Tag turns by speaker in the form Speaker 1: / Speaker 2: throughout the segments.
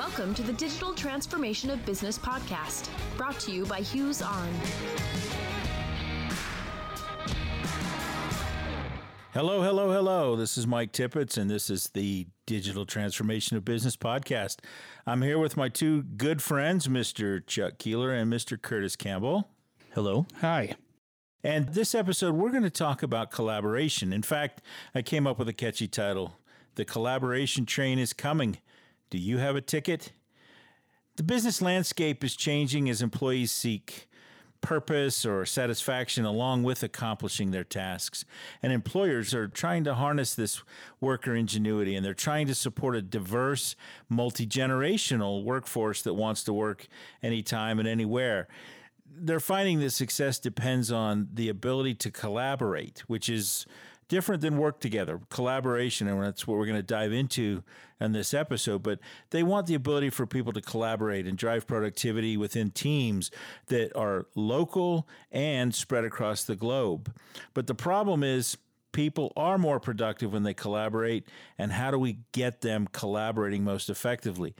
Speaker 1: Welcome to the Digital Transformation of Business podcast, brought to you by HughesON.
Speaker 2: Hello, hello, hello. This is Mike Tippett, and this is the Digital Transformation of Business podcast. I'm here with my two good friends, Mr. Chuck Keeler and Mr. Curtis Campbell.
Speaker 3: Hello.
Speaker 4: Hi.
Speaker 2: And this episode, we're going to talk about collaboration. In fact, I came up with a catchy title The Collaboration Train is Coming. Do you have a ticket? The business landscape is changing as employees seek purpose or satisfaction along with accomplishing their tasks. And employers are trying to harness this worker ingenuity and they're trying to support a diverse, multi generational workforce that wants to work anytime and anywhere. They're finding that success depends on the ability to collaborate, which is different than work together, collaboration, and that's what we're going to dive into in this episode. But they want the ability for people to collaborate and drive productivity within teams that are local and spread across the globe. But the problem is, people are more productive when they collaborate, and how do we get them collaborating most effectively?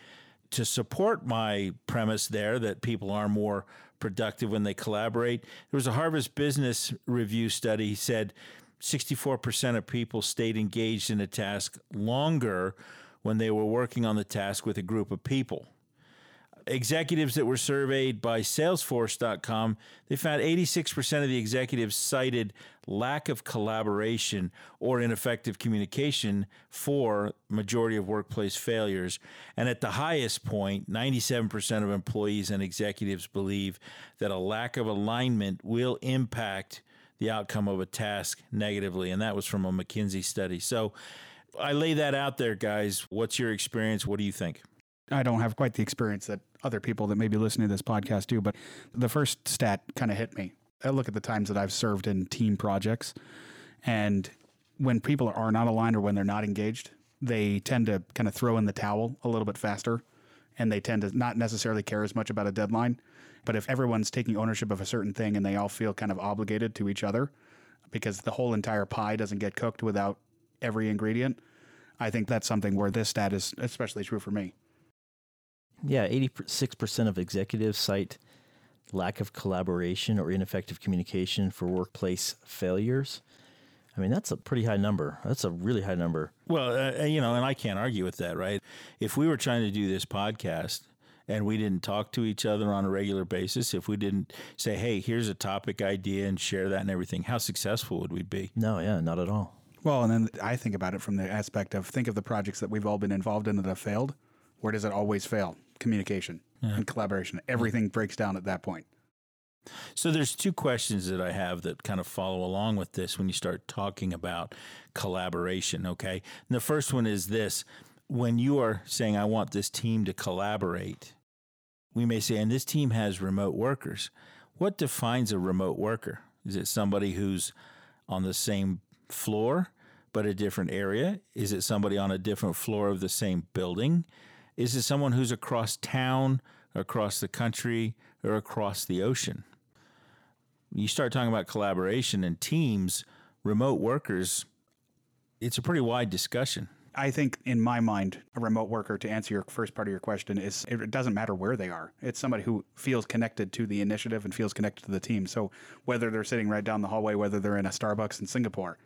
Speaker 2: To support my premise there that people are more productive when they collaborate, there was a Harvard Business Review study said 64% of people stayed engaged in a task longer when they were working on the task with a group of people. Executives that were surveyed by Salesforce.com, they found 86% of the executives cited lack of collaboration or ineffective communication for majority of workplace failures. And at the highest point, 97% of employees and executives believe that a lack of alignment will impact the outcome of a task negatively. And that was from a McKinsey study. So I lay that out there, guys. What's your experience? What do you think?
Speaker 4: I don't have quite the experience that other people that may be listening to this podcast do, but the first stat kind of hit me. I look at the times that I've served in team projects, and when people are not aligned or when they're not engaged, they tend to kind of throw in the towel a little bit faster and they tend to not necessarily care as much about a deadline. But if everyone's taking ownership of a certain thing and they all feel kind of obligated to each other because the whole entire pie doesn't get cooked without every ingredient, I think that's something where this stat is especially true for me.
Speaker 3: Yeah, 86% of executives cite lack of collaboration or ineffective communication for workplace failures. I mean, that's a pretty high number. That's a really high number.
Speaker 2: Well, uh, uh, you know, and I can't argue with that, right? If we were trying to do this podcast and we didn't talk to each other on a regular basis, if we didn't say, hey, here's a topic idea and share that and everything, how successful would we be?
Speaker 3: No, yeah, not at all.
Speaker 4: Well, and then I think about it from the aspect of think of the projects that we've all been involved in that have failed. Where does it always fail? Communication yeah. and collaboration. Everything breaks down at that point.
Speaker 2: So there's two questions that I have that kind of follow along with this when you start talking about collaboration, okay? And the first one is this, when you are saying I want this team to collaborate, we may say and this team has remote workers. What defines a remote worker? Is it somebody who's on the same floor but a different area? Is it somebody on a different floor of the same building? Is it someone who's across town, across the country, or across the ocean? you start talking about collaboration and teams, remote workers, it's a pretty wide discussion.
Speaker 4: I think in my mind, a remote worker, to answer your first part of your question, is it doesn't matter where they are. It's somebody who feels connected to the initiative and feels connected to the team. So whether they're sitting right down the hallway, whether they're in a Starbucks in Singapore,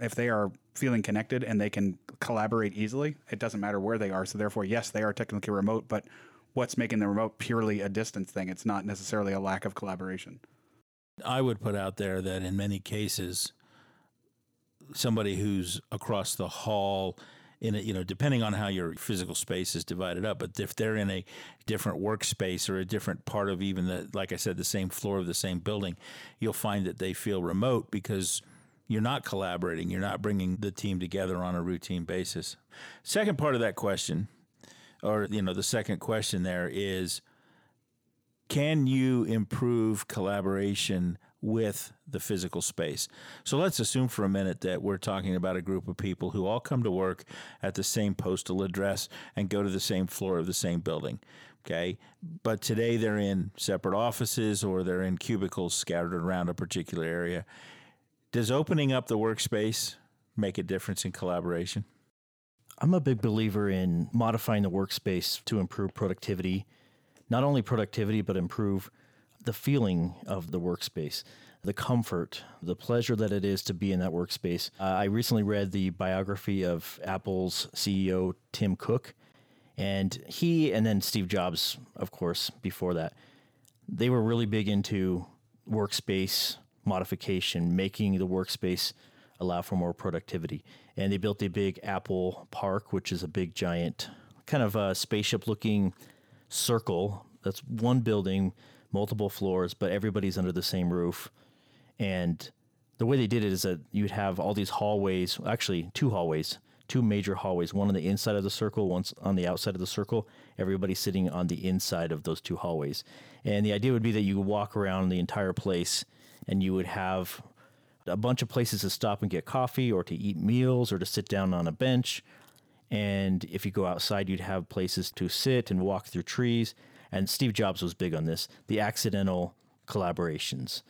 Speaker 4: if they are feeling connected and they can collaborate easily, it doesn't matter where they are. So therefore, yes, they are technically remote, but what's making the remote purely a distance thing? It's not necessarily a lack of collaboration.
Speaker 2: I would put out there that in many cases, somebody who's across the hall in a, you know, depending on how your physical space is divided up, but if they're in a different workspace or a different part of even the, like I said, the same floor of the same building, you'll find that they feel remote because you're not collaborating. You're not bringing the team together on a routine basis. Second part of that question, or, you know, the second question there is, can you improve collaboration with the physical space? So let's assume for a minute that we're talking about a group of people who all come to work at the same postal address and go to the same floor of the same building. Okay. But today they're in separate offices or they're in cubicles scattered around a particular area. Does opening up the workspace make a difference in collaboration?
Speaker 3: I'm a big believer in modifying the workspace to improve productivity, not only productivity, but improve the feeling of the workspace, the comfort, the pleasure that it is to be in that workspace. Uh, I recently read the biography of Apple's CEO, Tim Cook, and he and then Steve Jobs, of course, before that, they were really big into workspace modification, making the workspace allow for more productivity. And they built a big Apple Park, which is a big, giant, kind of a spaceship looking circle. That's one building, multiple floors, but everybody's under the same roof. And the way they did it is that you'd have all these hallways, actually, two hallways, two major hallways, one on the inside of the circle, one on the outside of the circle. Everybody sitting on the inside of those two hallways. And the idea would be that you walk around the entire place and you would have a bunch of places to stop and get coffee or to eat meals or to sit down on a bench. And if you go outside, you'd have places to sit and walk through trees. And Steve Jobs was big on this the accidental collaborations,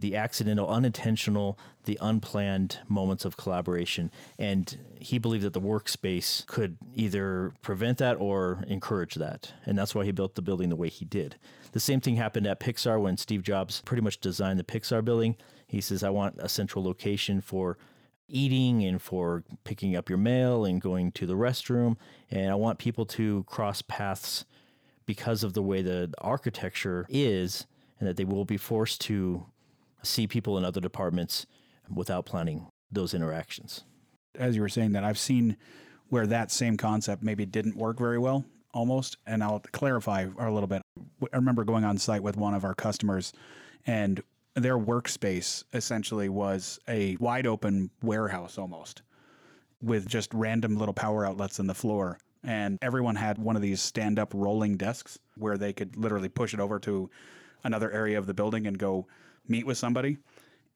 Speaker 3: the accidental, unintentional, the unplanned moments of collaboration. And he believed that the workspace could either prevent that or encourage that. And that's why he built the building the way he did. The same thing happened at Pixar when Steve Jobs pretty much designed the Pixar building. He says, I want a central location for eating and for picking up your mail and going to the restroom. And I want people to cross paths because of the way the architecture is, and that they will be forced to see people in other departments without planning those interactions.
Speaker 4: As you were saying that, I've seen where that same concept maybe didn't work very well almost. And I'll clarify a little bit. I remember going on site with one of our customers and their workspace essentially was a wide open warehouse almost with just random little power outlets in the floor. And everyone had one of these stand up rolling desks where they could literally push it over to another area of the building and go meet with somebody.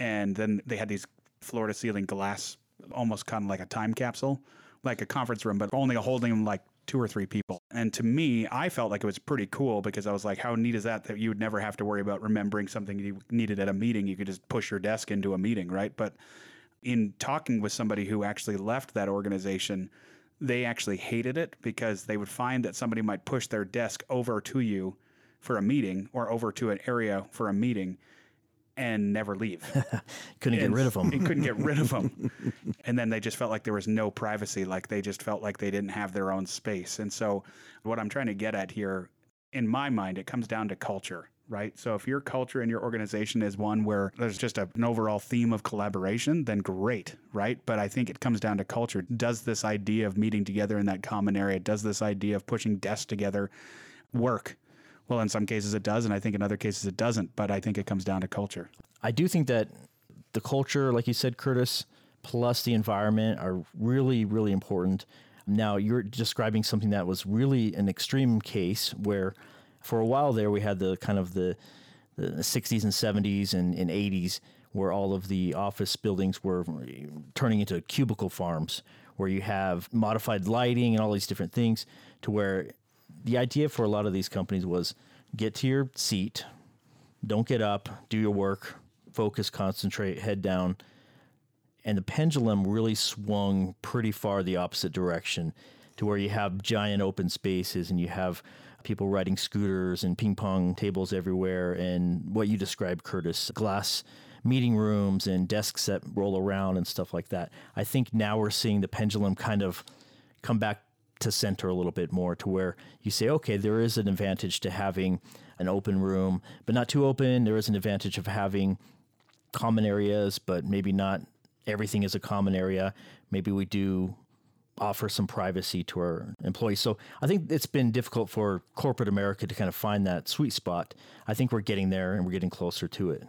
Speaker 4: And then they had these floor to ceiling glass, almost kind of like a time capsule, like a conference room, but only holding like two or three people. And to me, I felt like it was pretty cool because I was like, how neat is that that you would never have to worry about remembering something you needed at a meeting? You could just push your desk into a meeting, right? But in talking with somebody who actually left that organization, they actually hated it because they would find that somebody might push their desk over to you for a meeting or over to an area for a meeting and never leave.
Speaker 3: couldn't and get rid of them.
Speaker 4: couldn't get rid of them. and then they just felt like there was no privacy. Like they just felt like they didn't have their own space. And so, what I'm trying to get at here, in my mind, it comes down to culture, right? So, if your culture and your organization is one where there's just a, an overall theme of collaboration, then great, right? But I think it comes down to culture. Does this idea of meeting together in that common area, does this idea of pushing desks together work? Well, in some cases it does, and I think in other cases it doesn't. But I think it comes down to culture.
Speaker 3: I do think that the culture, like you said, Curtis, plus the environment are really, really important. Now, you're describing something that was really an extreme case where for a while there we had the kind of the, the 60s and 70s and, and 80s where all of the office buildings were turning into cubicle farms where you have modified lighting and all these different things to where the idea for a lot of these companies was get to your seat, don't get up, do your work, focus, concentrate, head down. And the pendulum really swung pretty far the opposite direction to where you have giant open spaces and you have people riding scooters and ping pong tables everywhere and what you described, Curtis, glass meeting rooms and desks that roll around and stuff like that. I think now we're seeing the pendulum kind of come back to center a little bit more to where you say, okay, there is an advantage to having an open room, but not too open. There is an advantage of having common areas, but maybe not everything is a common area. Maybe we do offer some privacy to our employees. So I think it's been difficult for corporate America to kind of find that sweet spot. I think we're getting there and we're getting closer to it.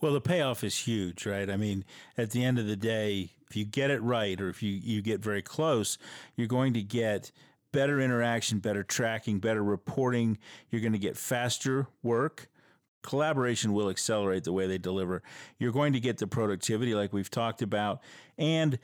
Speaker 2: Well, the payoff is huge, right? I mean, at the end of the day, if you get it right or if you, you get very close, you're going to get better interaction, better tracking, better reporting. You're going to get faster work. Collaboration will accelerate the way they deliver. You're going to get the productivity, like we've talked about. And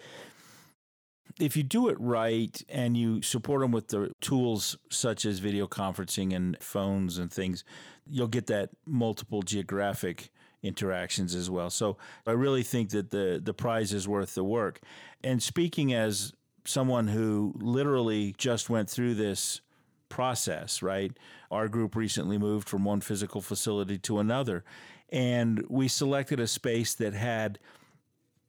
Speaker 2: if you do it right and you support them with the tools such as video conferencing and phones and things, you'll get that multiple geographic interactions as well. So I really think that the the prize is worth the work. And speaking as someone who literally just went through this process, right? Our group recently moved from one physical facility to another, and we selected a space that had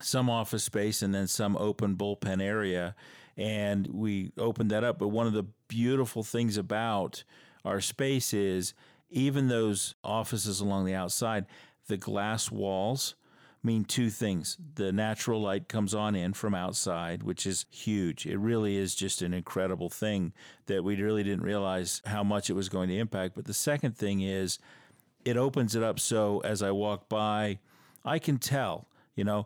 Speaker 2: some office space and then some open bullpen area. And we opened that up. But one of the beautiful things about our space is even those offices along the outside, the glass walls mean two things. The natural light comes on in from outside, which is huge. It really is just an incredible thing that we really didn't realize how much it was going to impact. But the second thing is it opens it up so as I walk by, I can tell, you know,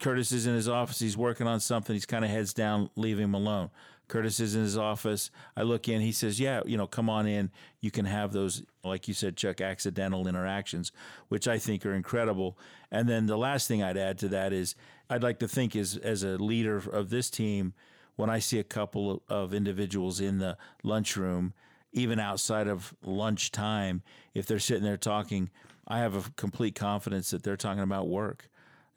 Speaker 2: Curtis is in his office, he's working on something, he's kind of heads down, leaving him alone. Curtis is in his office. I look in. He says, "Yeah, you know, come on in. You can have those, like you said, Chuck, accidental interactions, which I think are incredible." And then the last thing I'd add to that is, I'd like to think is as a leader of this team, when I see a couple of individuals in the lunchroom, even outside of lunchtime, if they're sitting there talking, I have a complete confidence that they're talking about work.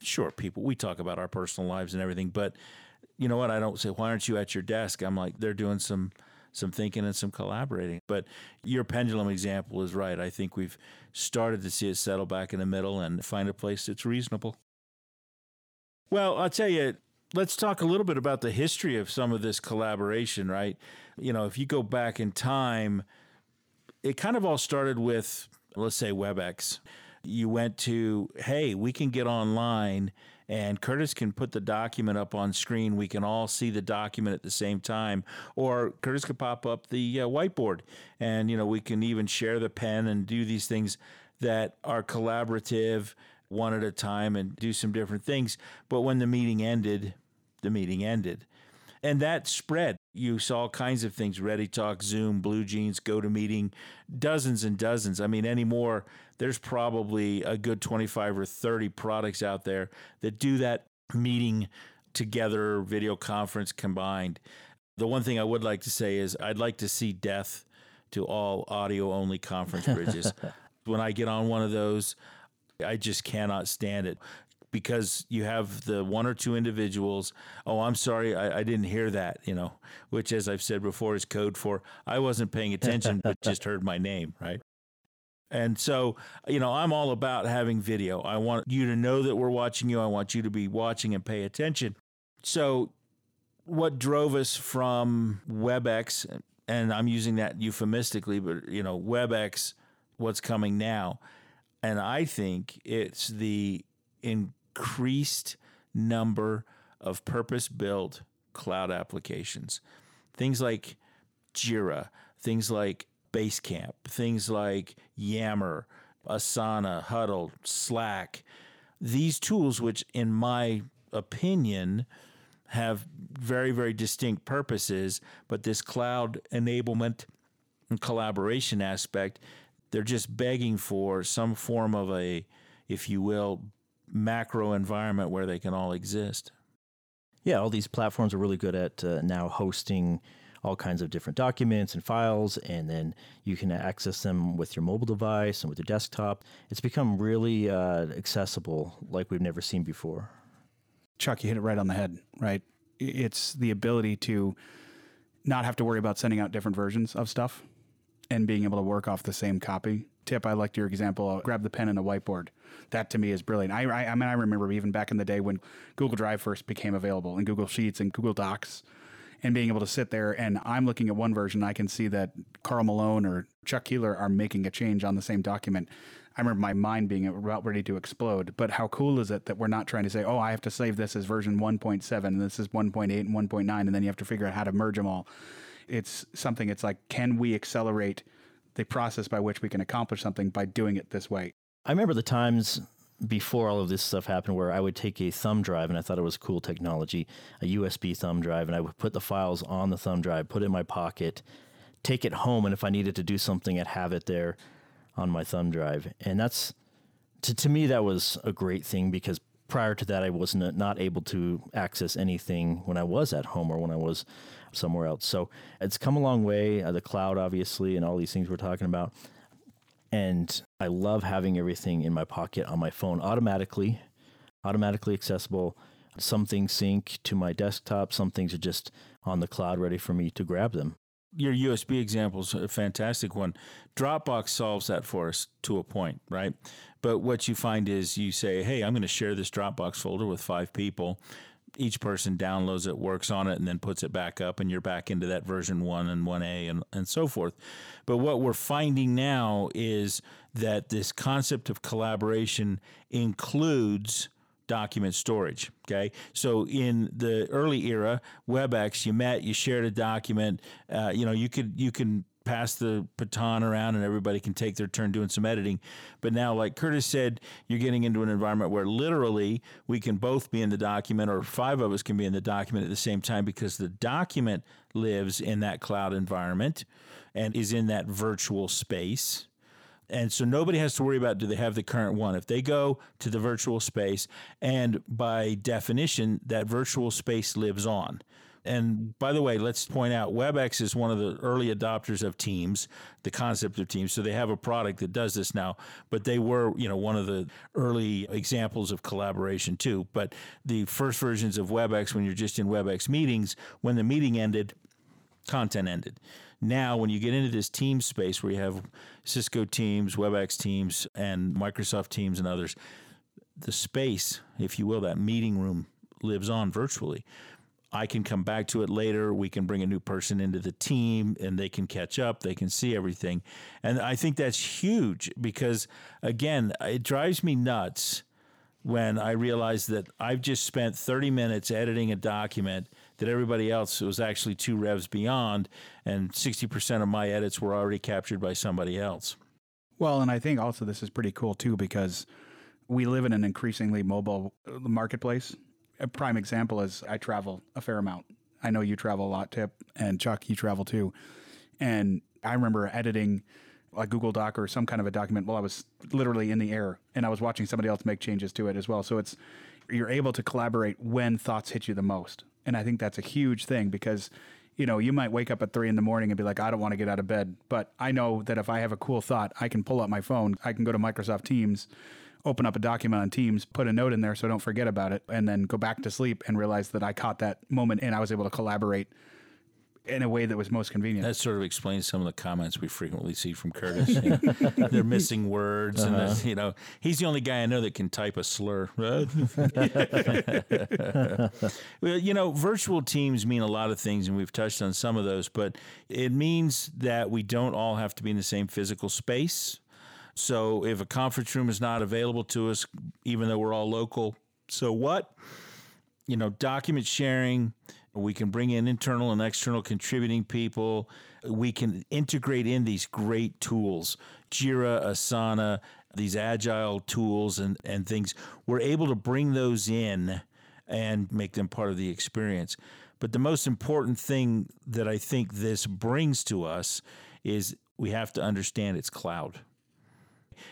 Speaker 2: Sure, people, we talk about our personal lives and everything, but you know what? I don't say, why aren't you at your desk? I'm like, they're doing some some thinking and some collaborating. But your pendulum example is right. I think we've started to see it settle back in the middle and find a place that's reasonable. Well, I'll tell you, let's talk a little bit about the history of some of this collaboration, right? You know, if you go back in time, it kind of all started with, let's say, WebEx. You went to, hey, we can get online and Curtis can put the document up on screen. We can all see the document at the same time, or Curtis could pop up the uh, whiteboard, and you know we can even share the pen and do these things that are collaborative, one at a time, and do some different things. But when the meeting ended, the meeting ended. And that spread. You saw all kinds of things ReadyTalk, Zoom, Blue Jeans, GoToMeeting dozens and dozens. I mean, anymore, there's probably a good 25 or 30 products out there that do that meeting together, video conference combined. The one thing I would like to say is I'd like to see death to all audio only conference bridges. when I get on one of those, I just cannot stand it because you have the one or two individuals. Oh, I'm sorry, I, I, didn't hear that. You know, which, as I've said before, is code for I wasn't paying attention, but just heard my name, right? And so, you know, I'm all about having video. I want you to know that we're watching you. I want you to be watching and pay attention. So, what drove us from WebEx, and I'm using that euphemistically, but, you know, WebEx, what's coming now? And I think it's the in increased number of purpose built cloud applications. Things like Jira, things like Basecamp, things like Yammer, Asana, Huddle, Slack. These tools, which in my opinion, have very, very distinct purposes, but this cloud enablement and collaboration aspect, they're just begging for some form of a, if you will, macro environment where they can all exist.
Speaker 3: Yeah, all these platforms are really good at uh, now hosting all kinds of different documents and files, and then you can access them with your mobile device and with your desktop. It's become really uh, accessible like we've never seen before.
Speaker 4: Chuck, you hit it right on the head, right? It's the ability to not have to worry about sending out different versions of stuff and being able to work off the same copy. Tip, I liked your example. Grab the pen and a whiteboard. That to me is brilliant. I, I, I mean, I remember even back in the day when Google Drive first became available and Google Sheets and Google Docs and being able to sit there and I'm looking at one version, I can see that Carl Malone or Chuck Keeler are making a change on the same document. I remember my mind being about ready to explode. But how cool is it that we're not trying to say, oh, I have to save this as version 1.7 and this is 1.8 and 1.9, and then you have to figure out how to merge them all. It's something, it's like, can we accelerate the process by which we can accomplish something by doing it this way?
Speaker 3: I remember the times before all of this stuff happened where I would take a thumb drive and I thought it was cool technology, a USB thumb drive, and I would put the files on the thumb drive, put it in my pocket, take it home, and if I needed to do something, I'd have it there on my thumb drive. And that's to, to me that was a great thing because prior to that I wasn't not able to access anything when I was at home or when I was somewhere else. So it's come a long way. Uh, the cloud, obviously, and all these things we're talking about. And I love having everything in my pocket on my phone automatically, automatically accessible. Some things sync to my desktop, some things are just on the cloud ready for me to grab them.
Speaker 2: Your USB example is a fantastic one. Dropbox solves that for us to a point, right? But what you find is you say, hey, I'm going to share this Dropbox folder with five people each person downloads it, works on it, and then puts it back up, and you're back into that version one and 1A and, and so forth. But what we're finding now is that this concept of collaboration includes document storage. Okay. So in the early era, WebEx, you met, you shared a document, uh, you know, you could, you can pass the baton around and everybody can take their turn doing some editing. But now, like Curtis said, you're getting into an environment where literally we can both be in the document or five of us can be in the document at the same time because the document lives in that cloud environment and is in that virtual space. And so nobody has to worry about do they have the current one. If they go to the virtual space, and by definition, that virtual space lives on. And by the way, let's point out WebEx is one of the early adopters of Teams, the concept of Teams. So they have a product that does this now, but they were, you know, one of the early examples of collaboration too. But the first versions of WebEx, when you're just in WebEx meetings, when the meeting ended, content ended. Now, when you get into this team space where you have Cisco Teams, WebEx Teams, and Microsoft Teams and others, the space, if you will, that meeting room lives on virtually. I can come back to it later. We can bring a new person into the team and they can catch up. They can see everything. And I think that's huge because, again, it drives me nuts when I realize that I've just spent 30 minutes editing a document that everybody else was actually two revs beyond, and 60% of my edits were already captured by somebody else.
Speaker 4: Well, and I think also this is pretty cool too because we live in an increasingly mobile uh, marketplace a prime example is I travel a fair amount. I know you travel a lot, Tip, and Chuck, you travel too. And I remember editing a Google Doc or some kind of a document while I was literally in the air and I was watching somebody else make changes to it as well. So it's you're able to collaborate when thoughts hit you the most. And I think that's a huge thing because you know, you might wake up at three in the morning and be like, I don't want to get out of bed. But I know that if I have a cool thought, I can pull up my phone, I can go to Microsoft Teams open up a document on Teams, put a note in there so I don't forget about it, and then go back to sleep and realize that I caught that moment and I was able to collaborate in a way that was most convenient.
Speaker 2: That sort of explains some of the comments we frequently see from Curtis. You know, they're missing words, uh-huh. and you know he's the only guy I know that can type a slur. well, you know, virtual teams mean a lot of things, and we've touched on some of those. But it means that we don't all have to be in the same physical space. So if a conference room is not available to us, even though we're all local, so what? You know, document sharing, we can bring in internal and external contributing people. We can integrate in these great tools, Jira, Asana, these agile tools and, and things. We're able to bring those in and make them part of the experience. But the most important thing that I think this brings to us is we have to understand it's cloud.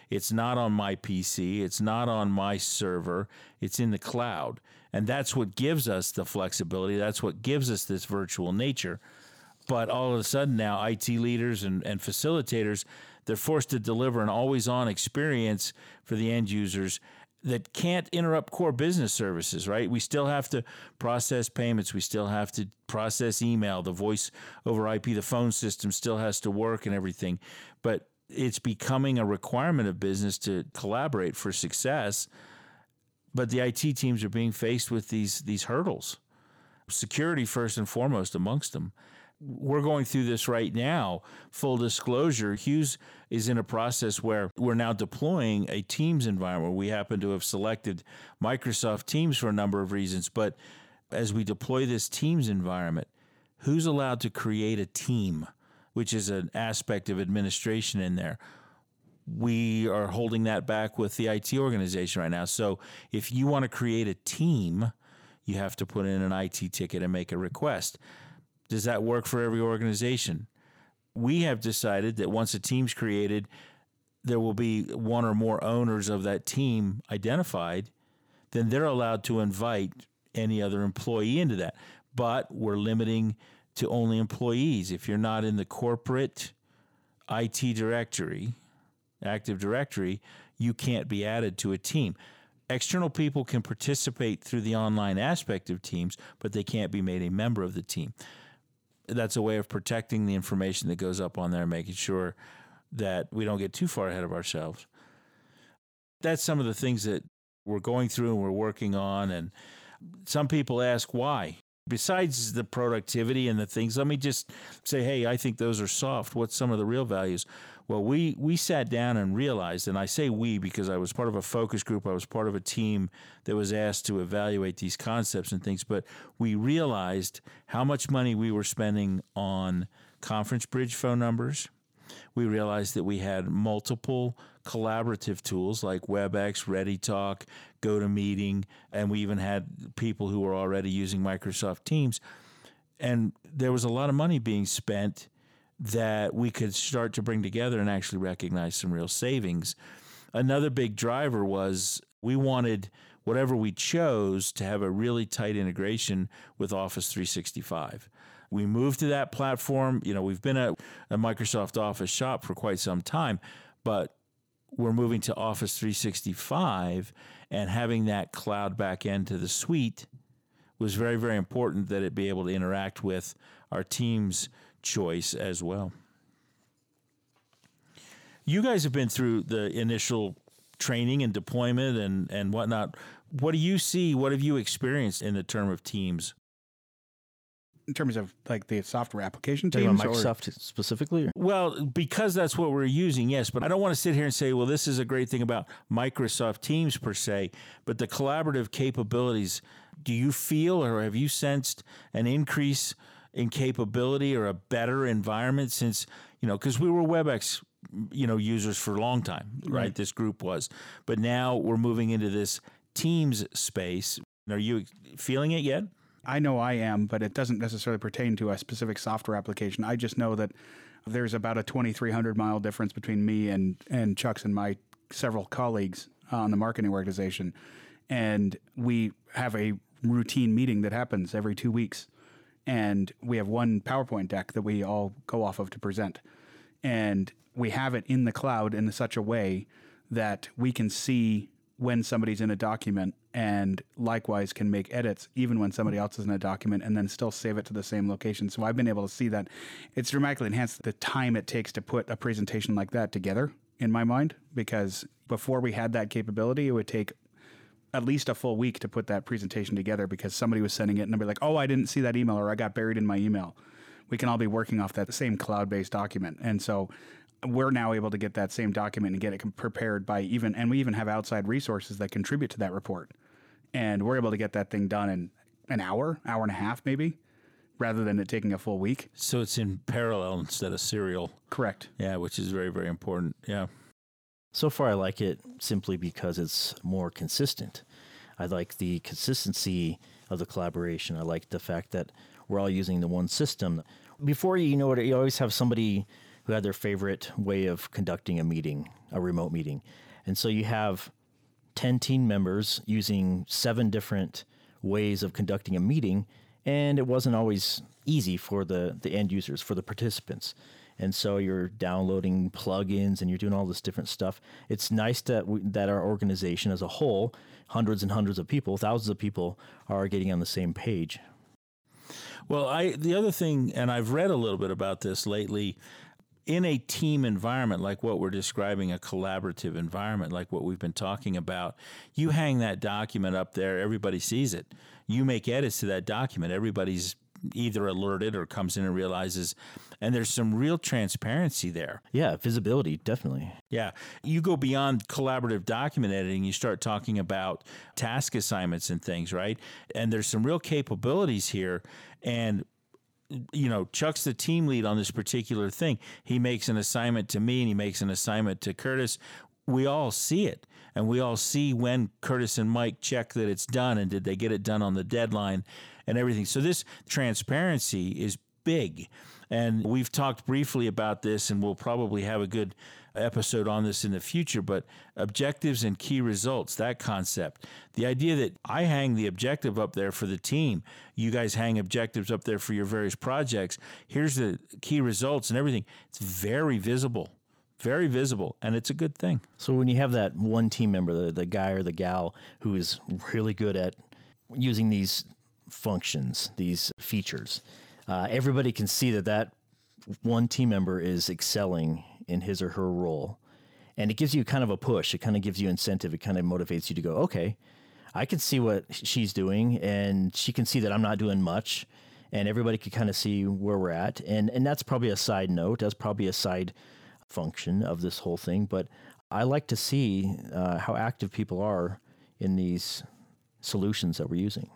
Speaker 2: It's not on my PC, it's not on my server, it's in the cloud. And that's what gives us the flexibility, that's what gives us this virtual nature. But all of a sudden now, IT leaders and, and facilitators, they're forced to deliver an always on experience for the end users that can't interrupt core business services, right? We still have to process payments. We still have to process email. The voice over IP, the phone system still has to work and everything. But it's becoming a requirement of business to collaborate for success. But the IT teams are being faced with these these hurdles. Security first and foremost amongst them. We're going through this right now. Full disclosure, Hughes is in a process where we're now deploying a Teams environment. We happen to have selected Microsoft Teams for a number of reasons, but as we deploy this Teams environment, who's allowed to create a team? Which is an aspect of administration in there. We are holding that back with the IT organization right now. So if you want to create a team, you have to put in an IT ticket and make a request. Does that work for every organization? We have decided that once a team's created, there will be one or more owners of that team identified, then they're allowed to invite any other employee into that. But we're limiting to only employees. If you're not in the corporate IT directory, Active Directory, you can't be added to a team. external people can participate through the online aspect of Teams, but they can't be made a member of the team. That's a way of protecting the information that goes up on there, making sure that we don't get too far ahead of ourselves. That's some of the things that we're going through and we're working on. And some people ask why. Besides the productivity and the things, let me just say, hey, I think those are soft. What's some of the real values? Well, we we sat down and realized, and I say we because I was part of a focus group. I was part of a team that was asked to evaluate these concepts and things. But we realized how much money we were spending on conference bridge phone numbers. We realized that we had multiple collaborative tools like WebEx, ReadyTalk, GoToMeeting, and we even had people who were already using Microsoft Teams. And there was a lot of money being spent that we could start to bring together and actually recognize some real savings. Another big driver was we wanted whatever we chose to have a really tight integration with Office 365. We moved to that platform. You know, we've been a, a Microsoft Office shop for quite some time, but we're moving to Office 365 and having that cloud back end to the suite was very, very important that it be able to interact with our team's choice as well. You guys have been through the initial training and deployment and, and whatnot. What do you see? What have you experienced in the term of teams?
Speaker 4: In terms of like the software application
Speaker 3: Talking about
Speaker 4: teams, or-
Speaker 3: Microsoft specifically? or-
Speaker 2: Well, because that's what we're using, yes. But I don't want to sit here and say, well, this is a great thing about Microsoft Teams per se, but the collaborative capabilities. Do you feel or have you sensed an increase in capability or a better environment since, you know, because we were WebEx, you know, users for a long time, right? This group was. But now we're moving into this Teams space. Are you feeling it yet?
Speaker 4: I know I am, but it doesn't necessarily pertain to a specific software application. I just know that there's about a 2,300 mile difference between me and, and Chuck's and my several colleagues on the marketing organization. And we have a routine meeting that happens every two weeks. And we have one PowerPoint deck that we all go off of to present. And we have it in the cloud in such a way that we can see when somebody's in a document and likewise can make edits even when somebody else is in a document and then still save it to the same location. So I've been able to see that it's dramatically enhanced the time it takes to put a presentation like that together in my mind because before we had that capability, it would take at least a full week to put that presentation together because somebody was sending it and they'd be like, oh, I didn't see that email or I got buried in my email. We can all be working off that same cloud based document. And so we're now able to get that same document and get it prepared by even, and we even have outside resources that contribute to that report. And we're able to get that thing done in an hour, hour and a half, maybe, rather than it taking a full week.
Speaker 2: So it's in parallel instead of serial.
Speaker 4: Correct.
Speaker 2: Yeah, which is very, very important. Yeah.
Speaker 3: So far, I like it simply because it's more consistent. I like the consistency of the collaboration. I like the fact that we're all using the one system. Before you know it, you always have somebody who had their favorite way of conducting a meeting, a remote meeting. And so you have 10 team members using seven different ways of conducting a meeting, and it wasn't always easy for the, the end users, for the participants. And so you're downloading plugins and you're doing all this different stuff. It's nice that we, that our organization as a whole, hundreds and hundreds of people, thousands of people, are getting on the same page.
Speaker 2: Well, I the other thing, and I've read a little bit about this lately. In a team environment like what we're describing, a collaborative environment like what we've been talking about, you hang that document up there, everybody sees it. You make edits to that document, everybody's either alerted or comes in and realizes, and there's some real transparency there.
Speaker 3: Yeah, visibility, definitely.
Speaker 2: Yeah. You go beyond collaborative document editing, you start talking about task assignments and things, right? And there's some real capabilities here. And you know, Chuck's the team lead on this particular thing. He makes an assignment to me and he makes an assignment to Curtis. We all see it. And we all see when Curtis and Mike check that it's done and did they get it done on the deadline and everything. So this transparency is big. And we've talked briefly about this, and we'll probably have a good episode on this in the future. But objectives and key results, that concept, the idea that I hang the objective up there for the team, you guys hang objectives up there for your various projects. Here's the key results and everything. It's very visible, very visible, and it's a good thing.
Speaker 3: So when you have that one team member, the, the guy or the gal who is really good at using these functions, these features, uh, everybody can see that that one team member is excelling in his or her role. And it gives you kind of a push. It kind of gives you incentive. It kind of motivates you to go, okay, I can see what she's doing, and she can see that I'm not doing much, and everybody can kind of see where we're at. And and that's probably a side note. That's probably a side function of this whole thing. But I like to see uh, how active people are in these solutions that we're using.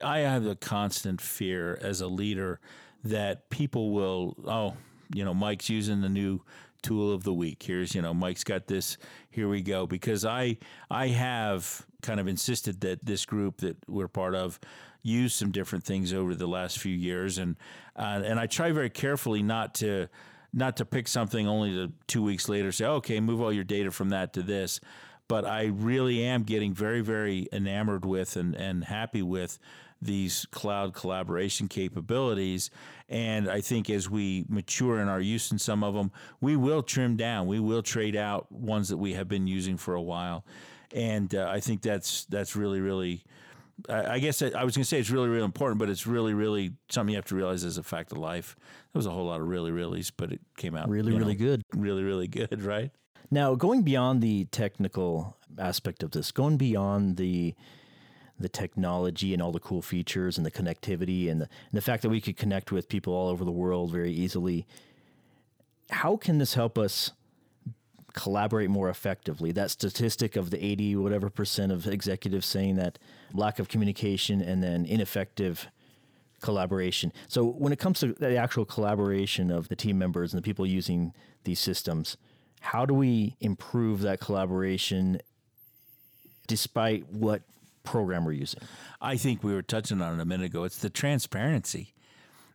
Speaker 2: I have a constant fear as a leader that people will, oh, you know, Mike's using the new tool of the week. Here's, you know, Mike's got this. Here we go. Because I I have kind of insisted that this group that we're part of use some different things over the last few years, and uh, and I try very carefully not to not to pick something only to two weeks later say, okay, move all your data from that to this. But I really am getting very, very enamored with and, and happy with these cloud collaboration capabilities. And I think as we mature in our use in some of them, we will trim down. We will trade out ones that we have been using for a while. And uh, I think that's that's really, really. I guess I was going to say it's really, really important, but it's really, really something you have to realize as a fact of life. There was a whole lot of really, reallys, but it came out
Speaker 3: really, really know, good.
Speaker 2: Really, really good, right?
Speaker 3: Now, going beyond the technical aspect of this, going beyond the the technology and all the cool features and the connectivity and the, and the fact that we could connect with people all over the world very easily. How can this help us collaborate more effectively? That statistic of the 80 whatever percent of executives saying that lack of communication and then ineffective collaboration. So when it comes to the actual collaboration of the team members and the people using these systems, how do we improve that collaboration despite what program we're using.
Speaker 2: I think we were touching on it a minute ago. It's the transparency.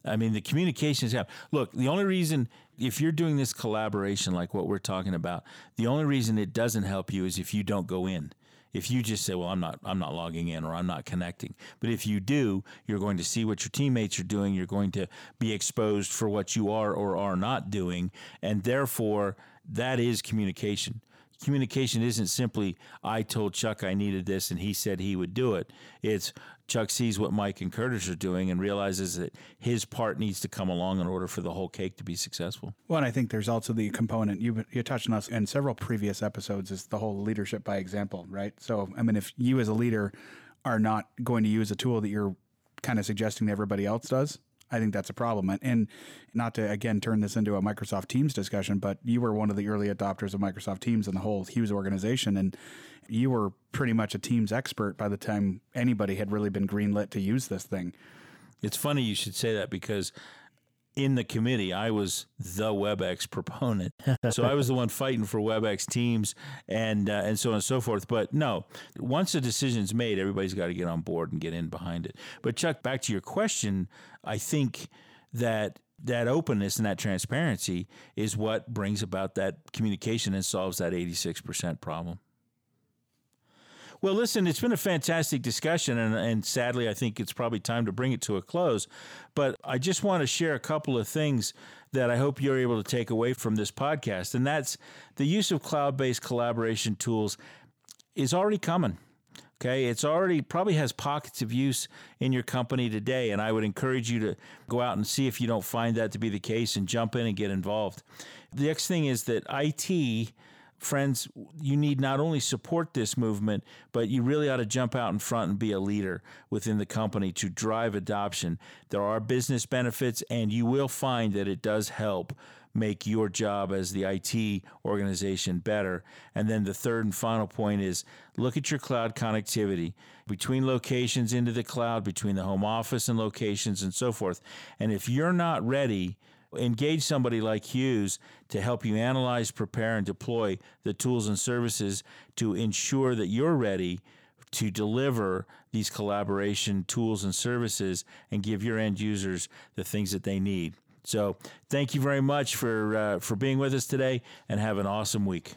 Speaker 2: I mean, the communications have. Look, the only reason, if you're doing this collaboration like what we're talking about, the only reason it doesn't help you is if you don't go in. If you just say, "Well, I'm not, I'm not logging in, or I'm not connecting," but if you do, you're going to see what your teammates are doing. You're going to be exposed for what you are or are not doing, and therefore, that is communication communication isn't simply I told Chuck I needed this and he said he would do it. It's Chuck sees what Mike and Curtis are doing and realizes that his part needs to come along in order for the whole cake to be successful.
Speaker 4: Well, and I think there's also the component you you touched on us in several previous episodes is the whole leadership by example, right? So, I mean, if you as a leader are not going to use a tool that you're kind of suggesting everybody else does, I think that's a problem. And not to again turn this into a Microsoft Teams discussion, but you were one of the early adopters of Microsoft Teams and the whole Hughes organization, and you were pretty much a Teams expert by the time anybody had really been greenlit to use this thing.
Speaker 2: It's funny you should say that because in the committee, I was the WebEx proponent. so I was the one fighting for WebEx teams and uh, and so on and so forth. But no, once the decision's made, everybody's got to get on board and get in behind it. But Chuck, back to your question, I think that that openness and that transparency is what brings about that communication and solves that 86% problem. Well, listen, it's been a fantastic discussion, and, and sadly, I think it's probably time to bring it to a close. But I just want to share a couple of things that I hope you're able to take away from this podcast, and that's the use of cloud based collaboration tools is already coming. Okay, it's already probably has pockets of use in your company today, and I would encourage you to go out and see if you don't find that to be the case and jump in and get involved. The next thing is that IT friends, you need not only support this movement, but you really ought to jump out in front and be a leader within the company to drive adoption. There are business benefits, and you will find that it does help make your job as the IT organization better. And then the third and final point is look at your cloud connectivity between locations into the cloud, between the home office and locations, and so forth. And if you're not ready, engage somebody like Hughes to help you analyze, prepare, and deploy the tools and services to ensure that you're ready to deliver these collaboration tools and services and give your end users the things that they need. So, thank you very much for uh, for being with us today, and have an awesome week.